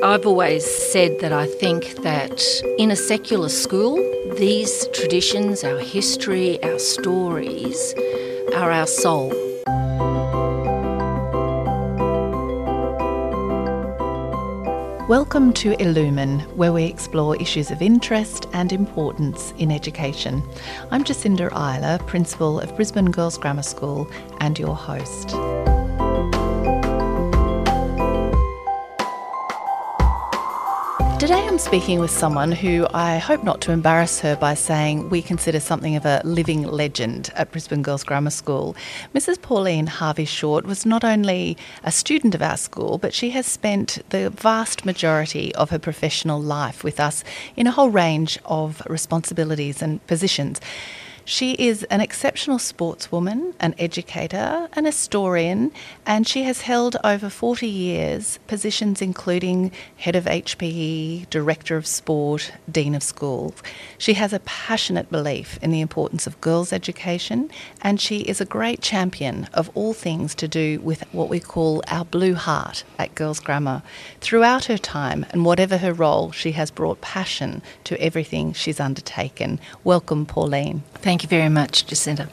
I've always said that I think that in a secular school, these traditions, our history, our stories, are our soul. Welcome to Illumine, where we explore issues of interest and importance in education. I'm Jacinda Euler, Principal of Brisbane Girls Grammar School, and your host. Today I'm speaking with someone who I hope not to embarrass her by saying we consider something of a living legend at Brisbane Girls Grammar School. Mrs. Pauline Harvey Short was not only a student of our school, but she has spent the vast majority of her professional life with us in a whole range of responsibilities and positions. She is an exceptional sportswoman, an educator, an historian, and she has held over 40 years positions including head of HPE, director of sport, dean of schools. She has a passionate belief in the importance of girls' education, and she is a great champion of all things to do with what we call our blue heart at Girls Grammar. Throughout her time and whatever her role, she has brought passion to everything she's undertaken. Welcome, Pauline. Thank you very much, Jacinda.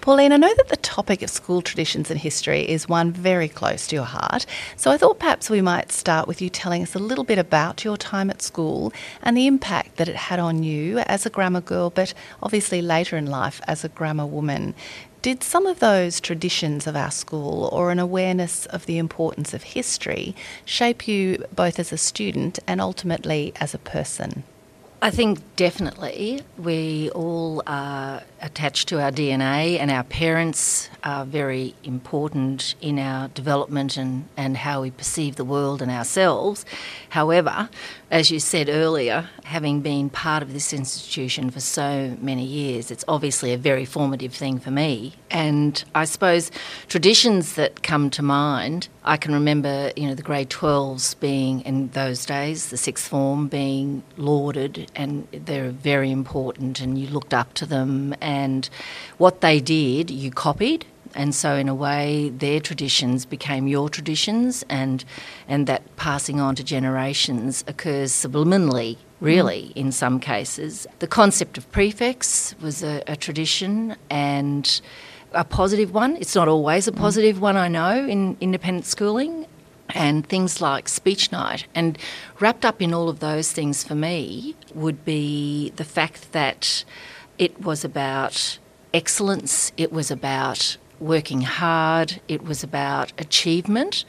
Pauline, I know that the topic of school traditions and history is one very close to your heart, so I thought perhaps we might start with you telling us a little bit about your time at school and the impact that it had on you as a grammar girl, but obviously later in life as a grammar woman. Did some of those traditions of our school or an awareness of the importance of history shape you both as a student and ultimately as a person? I think definitely we all are attached to our DNA, and our parents are very important in our development and, and how we perceive the world and ourselves. However, as you said earlier, having been part of this institution for so many years, it's obviously a very formative thing for me. And I suppose traditions that come to mind, I can remember, you know, the grade 12s being in those days, the sixth form being lauded, and they're very important, and you looked up to them. And and what they did, you copied. And so, in a way, their traditions became your traditions, and and that passing on to generations occurs subliminally, really, mm. in some cases. The concept of prefix was a, a tradition, and a positive one. It's not always a mm. positive one, I know, in independent schooling, and things like speech night. And wrapped up in all of those things for me would be the fact that it was about excellence, it was about working hard, it was about achievement.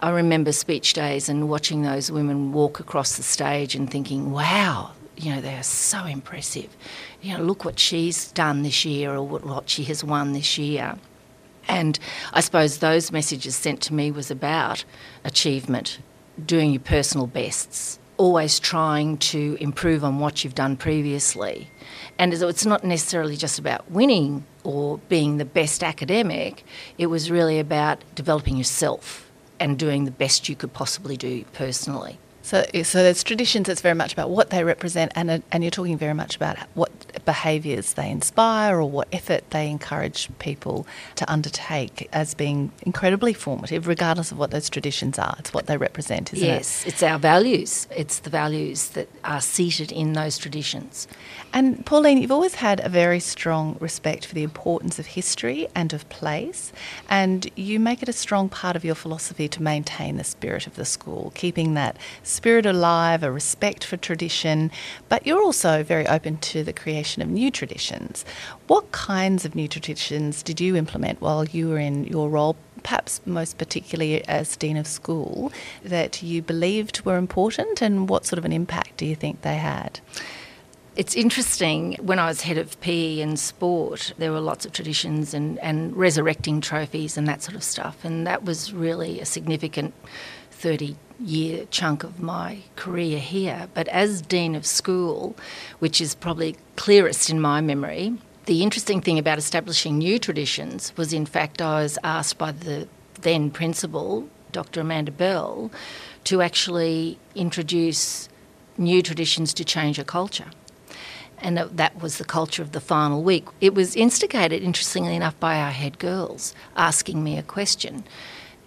I remember speech days and watching those women walk across the stage and thinking, wow, you know, they are so impressive. You know, look what she's done this year or what she has won this year. And I suppose those messages sent to me was about achievement, doing your personal bests, always trying to improve on what you've done previously. And it's not necessarily just about winning or being the best academic, it was really about developing yourself and doing the best you could possibly do personally. So, so there's traditions. that's very much about what they represent, and uh, and you're talking very much about what behaviours they inspire or what effort they encourage people to undertake as being incredibly formative, regardless of what those traditions are. It's what they represent, isn't yes, it? Yes, it's our values. It's the values that are seated in those traditions. And Pauline, you've always had a very strong respect for the importance of history and of place, and you make it a strong part of your philosophy to maintain the spirit of the school, keeping that spirit alive, a respect for tradition, but you're also very open to the creation of new traditions. What kinds of new traditions did you implement while you were in your role? Perhaps most particularly as Dean of School, that you believed were important, and what sort of an impact do you think they had? It's interesting, when I was head of PE and sport, there were lots of traditions and, and resurrecting trophies and that sort of stuff, and that was really a significant 30 year chunk of my career here. But as Dean of School, which is probably clearest in my memory, the interesting thing about establishing new traditions was, in fact, I was asked by the then principal, Dr. Amanda Bell, to actually introduce new traditions to change a culture. And that was the culture of the final week. It was instigated, interestingly enough, by our head girls asking me a question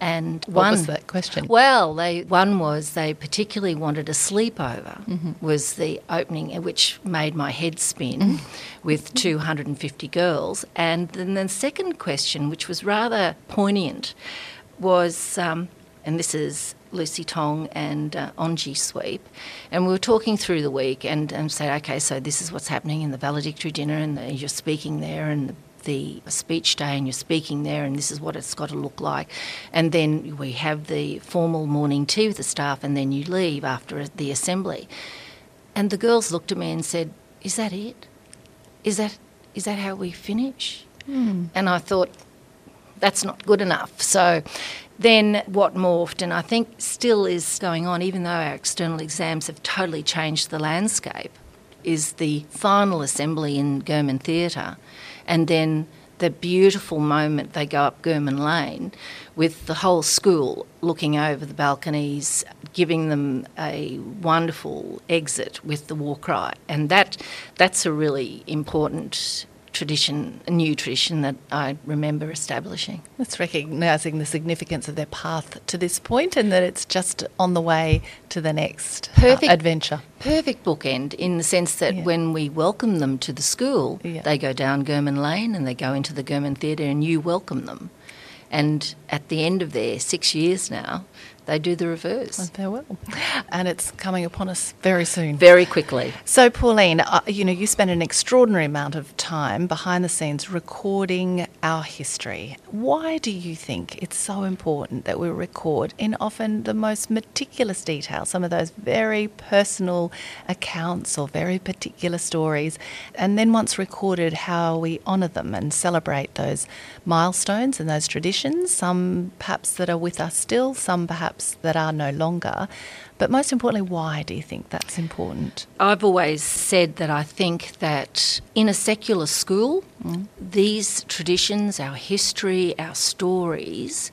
And What one was that question? Well, they one was they particularly wanted a sleepover. Was the opening, uh, which made my head spin, with 250 girls. And then the second question, which was rather poignant, was, um, and this is Lucy Tong and uh, Onji Sweep, and we were talking through the week and, and said, okay, so this is what's happening in the valedictory dinner, and the, you're speaking there, and the the speech day and you're speaking there and this is what it's got to look like. And then we have the formal morning tea with the staff and then you leave after the assembly. And the girls looked at me and said is that it? Is that is that how we finish? Hmm. And i thought that's not good enough. So then what morphed and i think still is going on even though our external exams have totally changed the landscape is the final assembly in Gurman Theatre, and then the beautiful moment they go up Gurman Lane with the whole school looking over the balconies, giving them a wonderful exit with the war cry. And that that's a really important tradition, a new tradition that I remember establishing. It's recognising the significance of their path to this point and that it's just on the way to the next uh, Perfect. adventure. Perfect bookend in the sense that Yeah. when we welcome them to the school, Yeah. they go down Gurman Lane and they go into the Gurman Theatre and you welcome them. And at the end of their six years now, they do the reverse Farewell. And it's coming upon us very soon. very quickly. So, Pauline, uh, you know, you spend an extraordinary amount of time behind the scenes recording our history. Why do you think it's so important that we record in often the most meticulous detail some of those very personal accounts or very particular stories? And then, once recorded, how we honour them and celebrate those milestones and those traditions, some perhaps that are with us still, some perhaps that are no longer. But most importantly, why do you think that's important? I've always said that I think that in a secular school, mm. these traditions, our history, our stories,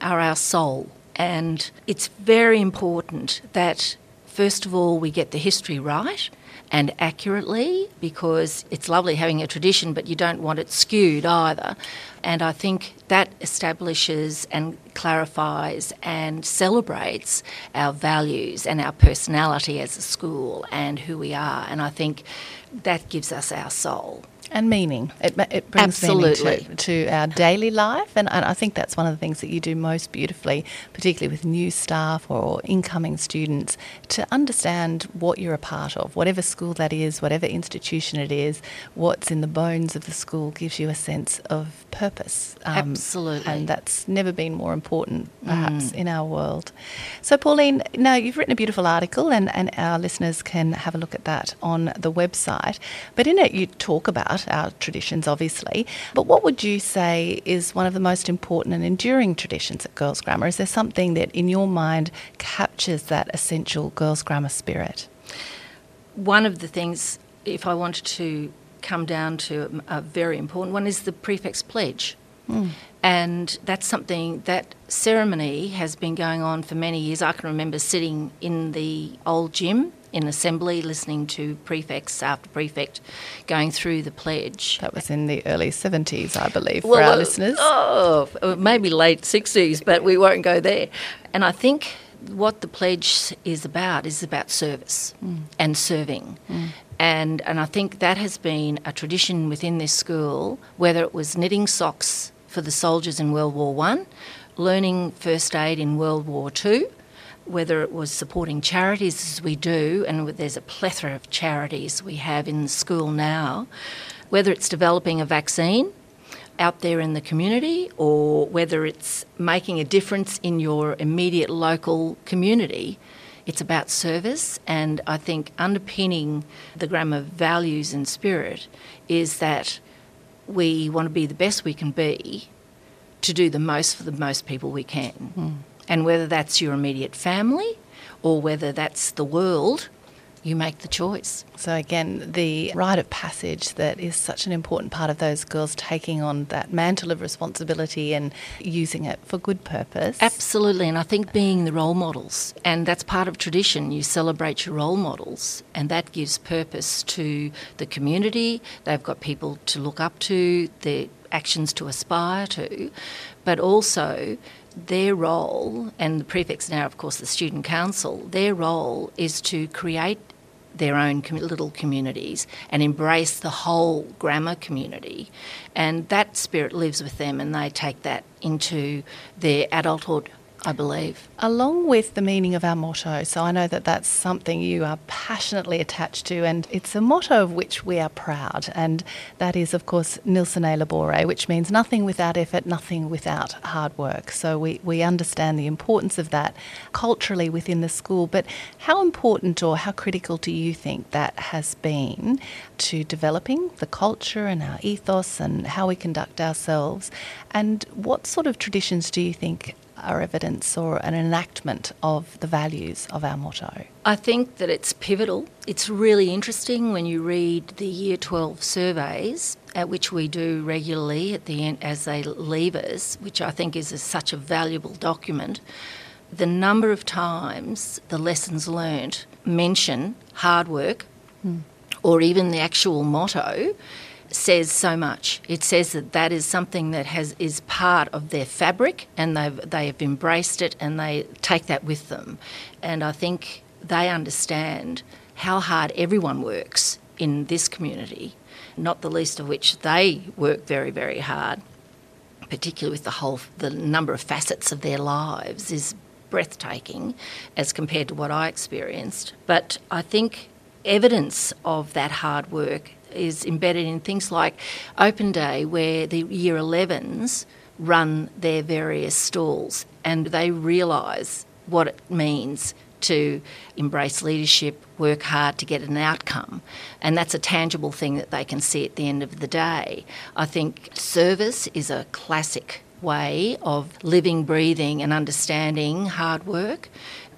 are our soul. And it's very important that, first of all, we get the history right and accurately because it's lovely having a tradition, but you don't want it skewed either. And I think that establishes and clarifies and celebrates our values and our personality as a school and who we are. And I think that gives us our soul. And meaning. It, it brings Absolutely. meaning to, to our daily life. And, and I think that's one of the things that you do most beautifully, particularly with new staff or incoming students, to understand what you're a part of, whatever school that is, whatever institution it is, what's in the bones of the school gives you a sense of purpose. Um, Absolutely. And that's never been more important, perhaps, in our world. So, Pauline, now you've written a beautiful article, and, and our listeners can have a look at that on the website. But in it, you talk about our traditions, obviously. But what would you say is one of the most important and enduring traditions at Girls Grammar? Is there something that, in your mind, captures that essential Girls Grammar spirit? One of the things, if I wanted to come down to a very important one, is the prefect's pledge. Hmm. And that's something that ceremony has been going on for many years. I can remember sitting in the old gym in assembly listening to prefects after prefect going through the pledge. That was in the early 70s, I believe, for Well, our uh, listeners. Oh, uh, maybe late 60s, but we won't go there. And I think what the pledge is about is about service and serving. And, and I think that has been a tradition within this school, whether it was knitting socks for the soldiers in World War One, learning first aid in World War Two, whether it was supporting charities as we do, and there's a plethora of charities we have in the school now, whether it's developing a vaccine out there in the community or whether it's making a difference in your immediate local community. It's about service, and I think underpinning the grammar values and spirit is that we want to be the best we can be to do the most for the most people we can. Hmm. And whether that's your immediate family or whether that's the world, you make the choice. So, again, the rite of passage that is such an important part of those girls taking on that mantle of responsibility and using it for good purpose. Absolutely, and I think being the role models, and that's part of tradition. You celebrate your role models, and that gives purpose to the community. They've got people to look up to, their actions to aspire to, but also their role, and the prefects now, of course, the student council, their role is to create their own little communities and embrace the whole grammar community. And that spirit lives with them, and they take that into their adulthood I believe. Along with the meaning of our motto, so I know that that's something you are passionately attached to, and it's a motto of which we are proud, and that is, of course, Nil sine labore, which means nothing without effort, nothing without hard work. So we, we understand the importance of that culturally within the school, but how important or how critical do you think that has been to developing the culture and our ethos and how we conduct ourselves? And what sort of traditions do you think are evidence or an enactment of the values of our motto? I think that it's pivotal. It's really interesting when you read the Year 12 surveys, at which we do regularly at the end as they leave us, which I think is a, such a valuable document. The number of times the lessons learnt mention hard work mm. or even the actual motto says so much. It says that that is something that has is part of their fabric, and they've they have embraced it and they take that with them. And I think they understand how hard everyone works in this community, not the least of which they work very very hard. Particularly with the whole the number of facets of their lives is breathtaking as compared to what I experienced. But I think evidence of that hard work is embedded in things like Open Day, where the year 11s run their various stalls and they realise what it means to embrace leadership, work hard to get an outcome. And that's a tangible thing that they can see at the end of the day. I think service is a classic way of living, breathing, and understanding hard work.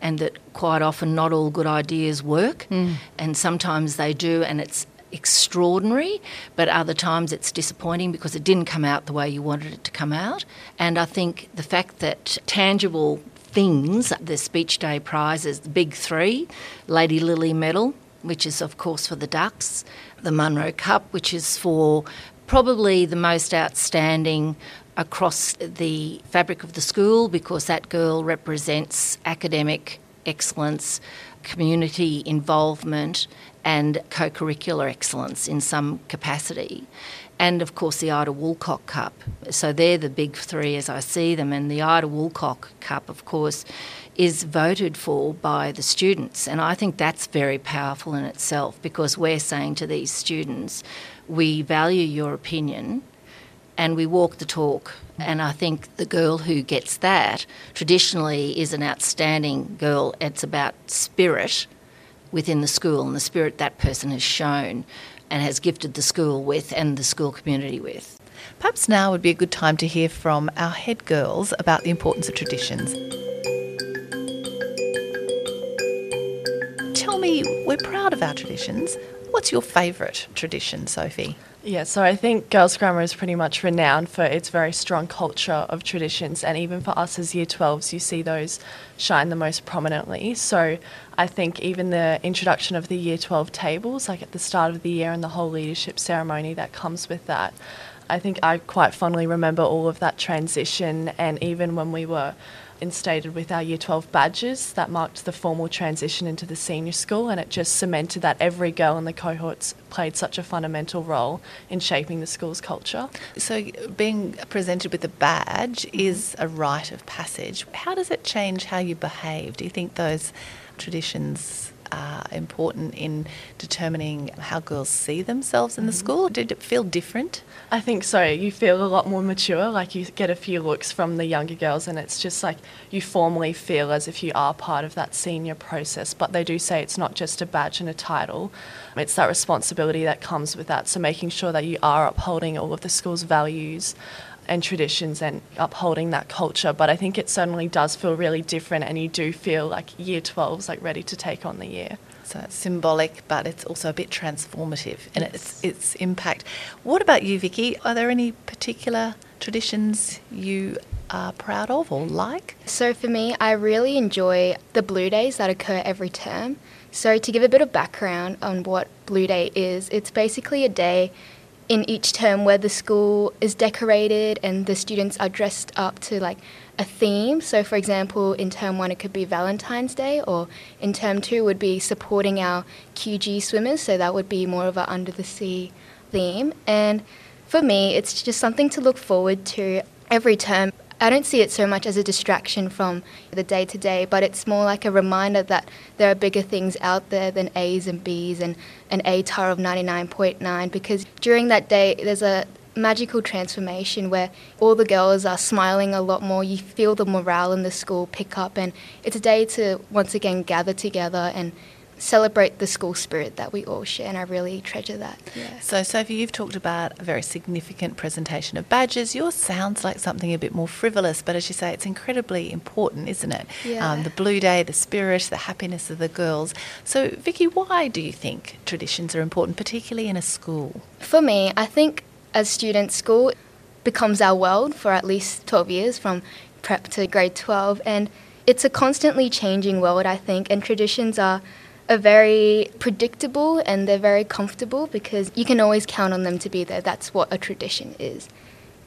And that quite often not all good ideas work, mm. and sometimes they do, and it's extraordinary, but other times it's disappointing because it didn't come out the way you wanted it to come out. And I think the fact that tangible things, the Speech Day prizes, the big three, Lady Lilley Medal, which is of course for the Dux, the Munro Cup, which is for probably the most outstanding across the fabric of the school because that girl represents academic excellence, community involvement, and co curricular excellence in some capacity. And of course, the Ida Woolcock Cup. So they're the big three as I see them. And the Ida Woolcock Cup, of course, is voted for by the students. And I think that's very powerful in itself because we're saying to these students, we value your opinion and we walk the talk. And I think the girl who gets that traditionally is an outstanding girl. It's about spirit within the school and the spirit that person has shown and has gifted the school with and the school community with. Perhaps now would be a good time to hear from our head girls about the importance of traditions. Tell me, we're proud of our traditions. What's your favourite tradition, Sophie? Yeah, so I think Girls Grammar is pretty much renowned for its very strong culture of traditions, and even for us as Year 12s, you see those shine the most prominently. So I think even the introduction of the Year 12 tables, like at the start of the year, and the whole leadership ceremony that comes with that, I think I quite fondly remember all of that transition, and even when we were instated with our Year 12 badges. That marked the formal transition into the senior school, and it just cemented that every girl in the cohorts played such a fundamental role in shaping the school's culture. So, being presented with a badge mm-hmm. is a rite of passage. How does it change how you behave? Do you think those traditions are important in determining how girls see themselves in the mm-hmm. school? Did it feel different? I think so. You feel a lot more mature, like you get a few looks from the younger girls, and it's just like you formally feel as if you are part of that senior process. But they do say it's not just a badge and a title, it's that responsibility that comes with that. So making sure that you are upholding all of the school's values and traditions and upholding that culture. But I think it certainly does feel really different, and you do feel like year 12 is like ready to take on the year. So it's symbolic, but it's also a bit transformative in yes. its, its impact. What about you, Vicky? Are there any particular traditions you are proud of or like? So for me, I really enjoy the Blue Days that occur every term. So to give a bit of background on what Blue Day is, it's basically a day in each term where the school is decorated and the students are dressed up to like a theme. So, for example, in term one, it could be Valentine's Day, or in term two, would be supporting our QG swimmers. So, that would be more of an under the sea theme. And for me, it's just something to look forward to every term. I don't see it so much as a distraction from the day to day, but it's more like a reminder that there are bigger things out there than A's and B's and an ATAR of 99.9 because during that day there's a magical transformation where all the girls are smiling a lot more. You feel the morale in the school pick up, and it's a day to once again gather together and celebrate the school spirit that we all share, and I really treasure that. Yeah. So, Sophie, you've talked about a very significant presentation of badges. Yours sounds like something a bit more frivolous, but as you say, it's incredibly important, isn't it? Yeah. Um, the blue day, the spirit, the happiness of the girls. So, Vicky, why do you think traditions are important, particularly in a school? For me, I think as students, school becomes our world for at least 12 years from prep to grade 12, and it's a constantly changing world, I think, and traditions are are very predictable and they're very comfortable because you can always count on them to be there. That's what a tradition is.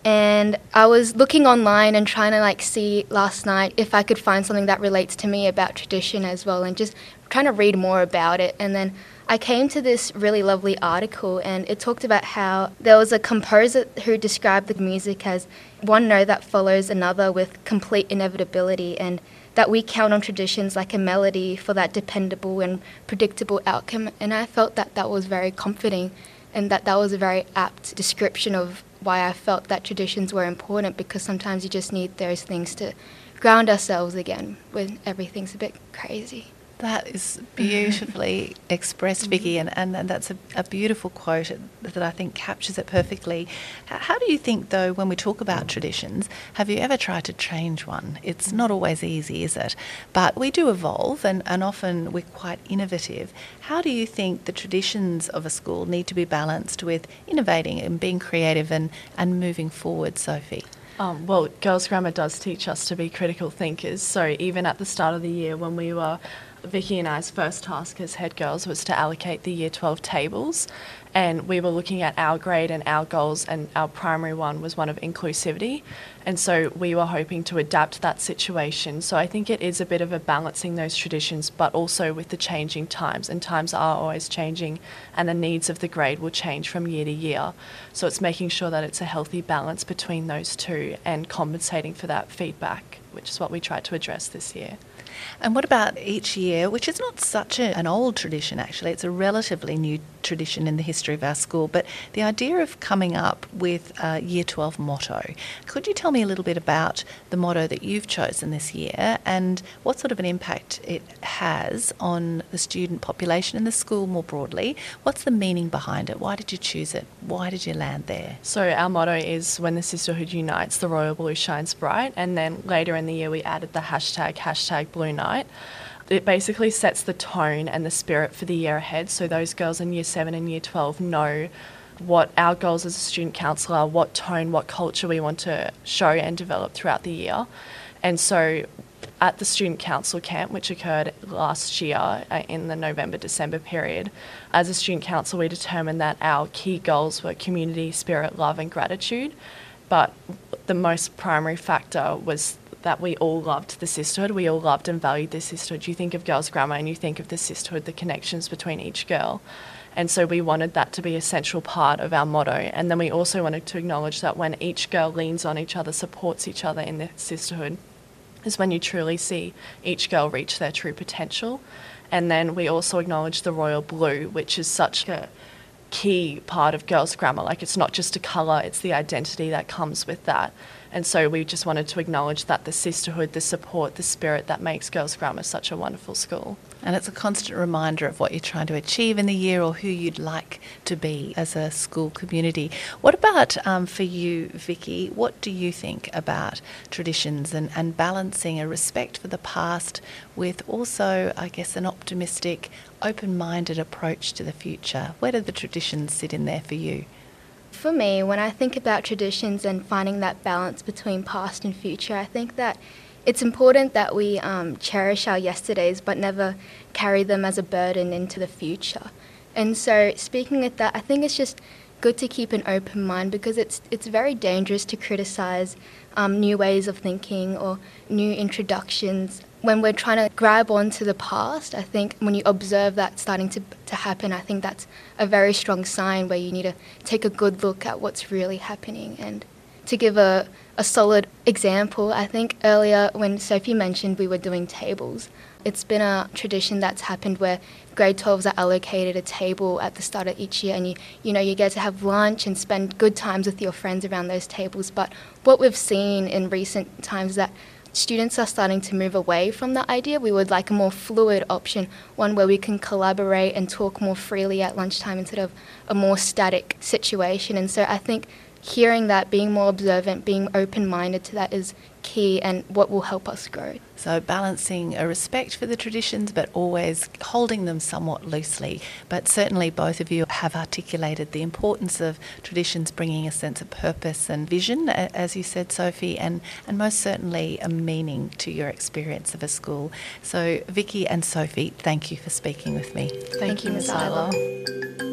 And I was looking online and trying to like see last night if I could find something that relates to me about tradition as well and just trying to read more about it. And then I came to this really lovely article and it talked about how there was a composer who described the music as one note that follows another with complete inevitability and that we count on traditions like a melody for that dependable and predictable outcome. And I felt that that was very comforting and that that was a very apt description of why I felt that traditions were important because sometimes you just need those things to ground ourselves again when everything's a bit crazy. That is beautifully expressed, Vicky, and, and, and that's a, a, beautiful quote that I think captures it perfectly. How do you think, though, when we talk about traditions, have you ever tried to change one? It's not always easy, is it? But we do evolve, and, and often we're quite innovative. How do you think the traditions of a school need to be balanced with innovating and being creative and, and moving forward, Sophie? Um, well, Girls Grammar does teach us to be critical thinkers. So even at the start of the year, when we were Vicky and I's first task as head girls was to allocate the year 12 tables and we were looking at our grade and our goals and our primary one was one of inclusivity and so we were hoping to adapt that situation. So i think it is a bit of a balancing those traditions but also with the changing times and times are always changing and the needs of the grade will change from year to year. So it's making sure that it's a healthy balance between those two and compensating for that feedback which is what we tried to address this year and what about each year, which is not such a, an old tradition actually, it's a relatively new tradition in the history of our school, but the idea of coming up with a Year 12 motto. Could you tell me a little bit about the motto that you've chosen this year and what sort of an impact it has on the student population in the school more broadly? What's the meaning behind it? Why did you choose it? Why did you land there? So, our motto is when the sisterhood unites, the royal blue shines bright, and then later in the year we added the hashtag, hashtag blue night. It basically sets the tone and the spirit for the year ahead. So those girls in year seven and year 12 know what our goals as a student council are, what tone, what culture we want to show and develop throughout the year. And so at the student council camp, which occurred last year uh, in the November December period, as a student council, we determined that our key goals were community, spirit, love, and gratitude. But the most primary factor was that we all loved the sisterhood. We all loved and valued the sisterhood. You think of girls' grammar and you think of the sisterhood, the connections between each girl. And so we wanted that to be a central part of our motto. And then we also wanted to acknowledge that when each girl leans on each other, supports each other in the sisterhood, is when you truly see each girl reach their true potential. And then we also acknowledge the royal blue, which is such a key part of girls' grammar. Like it's not just a colour, it's the identity that comes with that. And so we just wanted to acknowledge that the sisterhood, the support, the spirit that makes Girls Grammar such a wonderful school. And it's a constant reminder of what you're trying to achieve in the year or who you'd like to be as a school community. What about um, for you, Vicky? What do you think about traditions and, and balancing a respect for the past with also, I guess, an optimistic, open minded approach to the future? Where do the traditions sit in there for you? For me, when I think about traditions and finding that balance between past and future, I think that it's important that we um, cherish our yesterdays but never carry them as a burden into the future. And so, speaking of that, I think it's just good to keep an open mind because it's it's very dangerous to criticize um, new ways of thinking or new introductions. When we're trying to grab onto the past, I think when you observe that starting to, to happen, I think that's a very strong sign where you need to take a good look at what's really happening. And to give a, a solid example, I think earlier when Sophie mentioned we were doing tables, it's been a tradition that's happened where grade 12s are allocated a table at the start of each year and you, you know you get to have lunch and spend good times with your friends around those tables but what we've seen in recent times is that students are starting to move away from that idea we would like a more fluid option one where we can collaborate and talk more freely at lunchtime instead of a more static situation. And so i think hearing that, being more observant, being open minded to that is key and what will help us grow. So, balancing a respect for the traditions but always holding them somewhat loosely. But certainly, both of you have articulated the importance of traditions bringing a sense of purpose and vision, as you said, Sophie, and, and most certainly a meaning to your experience of a school. So, Vicky and Sophie, thank you for speaking with me. Thank, thank you, Ms. Isla.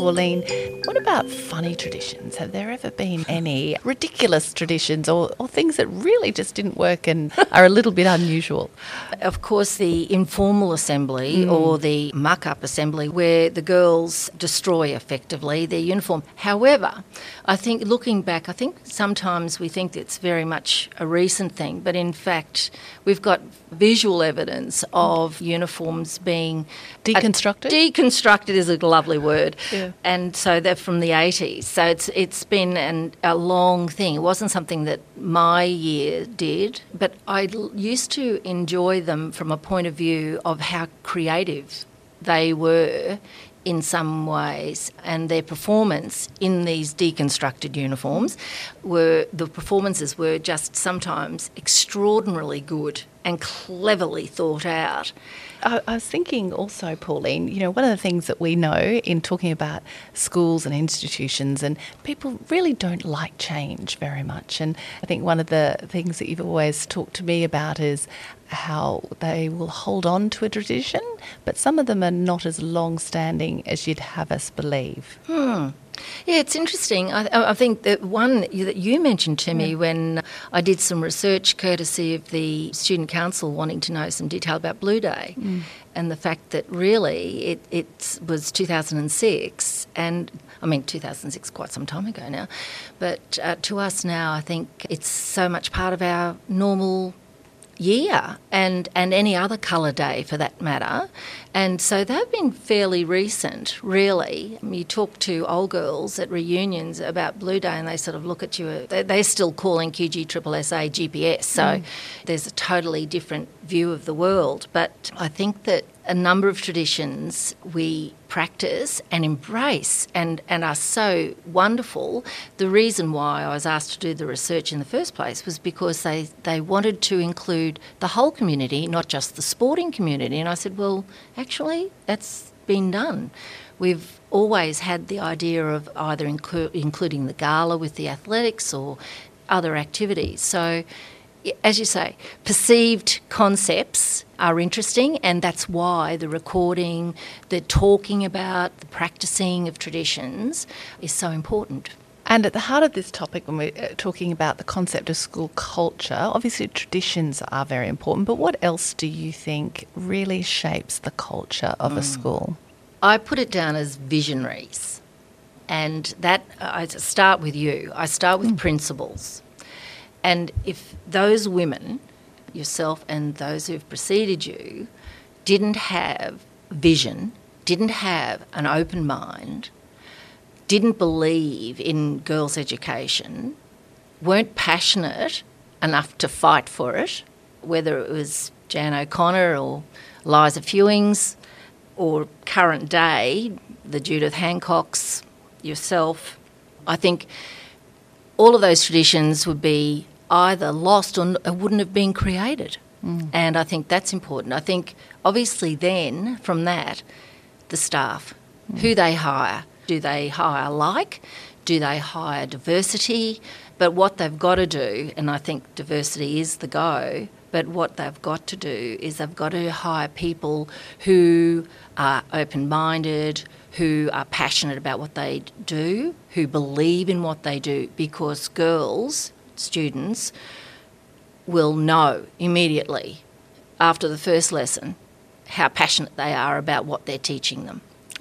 Pauline, what about funny traditions? Have there ever been any ridiculous traditions or, or things that really just didn't work and are a little bit unusual? Of course, the informal assembly mm. or the muck up assembly where the girls destroy effectively their uniform. However, I think looking back, I think sometimes we think it's very much a recent thing, but in fact, we've got visual evidence of uniforms being deconstructed. deconstructed is a lovely word. Yeah. And so they're from the 80s. So it's it's been an, a long thing. It wasn't something that my year did, but I used to enjoy them from a point of view of how creative they were in some ways, and their performance in these deconstructed uniforms were the performances were just sometimes extraordinarily good and cleverly thought out. I, I, was thinking also, Pauline, you know, one of the things that we know in talking about schools and institutions, and people really don't like change very much. And I think one of the things that you've always talked to me about is how they will hold on to a tradition, but some of them are not as long standing as you'd have us believe. Hmm. Yeah, it's interesting. I, I, think that one that you mentioned to me when I did some research, courtesy of the Student Council wanting to know some detail about Blue Day, mm. and the fact that really it, it was 2006, and I mean 2006, quite some time ago now, but uh, to us now, I think it's so much part of our normal year and, and any other colour day for that matter. And so they've been fairly recent, really. You talk to old girls at reunions about Blue Day and they sort of look at you, they're still calling QGSSA GPS, so mm. there's a totally different view of the world. But I think that a number of traditions we practice and embrace and, and are so wonderful. The reason why I was asked to do the research in the first place was because they, they wanted to include the whole community, not just the sporting community. And I said, well, actually, that's been done. We've always had the idea of either inclu- including the gala with the athletics or other activities. So as you say, perceived concepts are interesting, and that's why the recording, the talking about, the practicing of traditions is so important. And at the heart of this topic, when we're uh, talking about the concept of school culture, obviously traditions are very important, but what else do you think really shapes the culture of mm. a school? I put it down as visionaries. And that, I start with you. I start with mm. principles. And if those women, yourself and those who've preceded you, didn't have vision, didn't have an open mind, didn't believe in girls' education, weren't passionate enough to fight for it, whether it was Jan O'Connor or Liza Fewings or current day, the Judith Hancocks, yourself, I think all of those traditions would be either lost or wouldn't have been created. Mm. And I think that's important. I think obviously then from that, the staff, mm. who they hire. Do they hire like? Do they hire diversity? But what they've got to do, and I think diversity is the go, But what they've got to do is they've got to hire people who are open minded, who are passionate about what they do, who believe in what they do, because girls, students, will know immediately after the first lesson how passionate they are about what they're teaching them.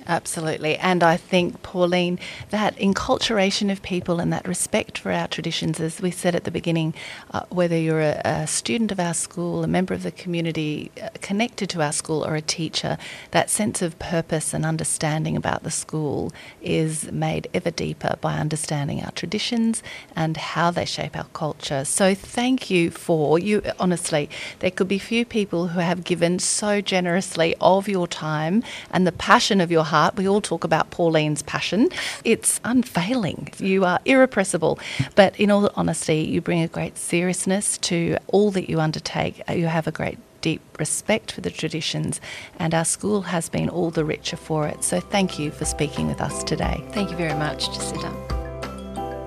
Absolutely. And I think, Pauline, that enculturation of people and that respect for our traditions, as we said at the beginning, uh, whether you're a, a, student of our school, a member of the community uh, connected to our school, or a teacher, that sense of purpose and understanding about the school is made ever deeper by understanding our traditions and how they shape our culture. So thank you for you. Honestly, there could be few people who have given so generously of your time and the passion of your heart heart. We all talk about Pauline's passion. It's unfailing. You are irrepressible. But in all honesty, you bring a great seriousness to all that you undertake. You have a great deep respect for the traditions, and our school has been all the richer for it. So thank you for speaking with us today. Thank you very much, Jacinda.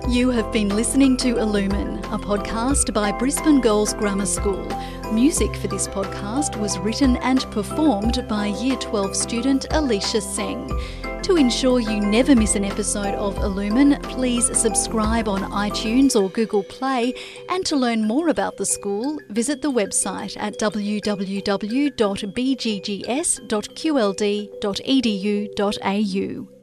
You have been listening to Illumine, a podcast by Brisbane Girls Grammar School. Music for this podcast was written and performed by Year 12 student Alicia Seng. To ensure you never miss an episode of Illumine, please subscribe on iTunes or Google Play. And to learn more about the school, visit the website at www.bggs.qld.edu.au.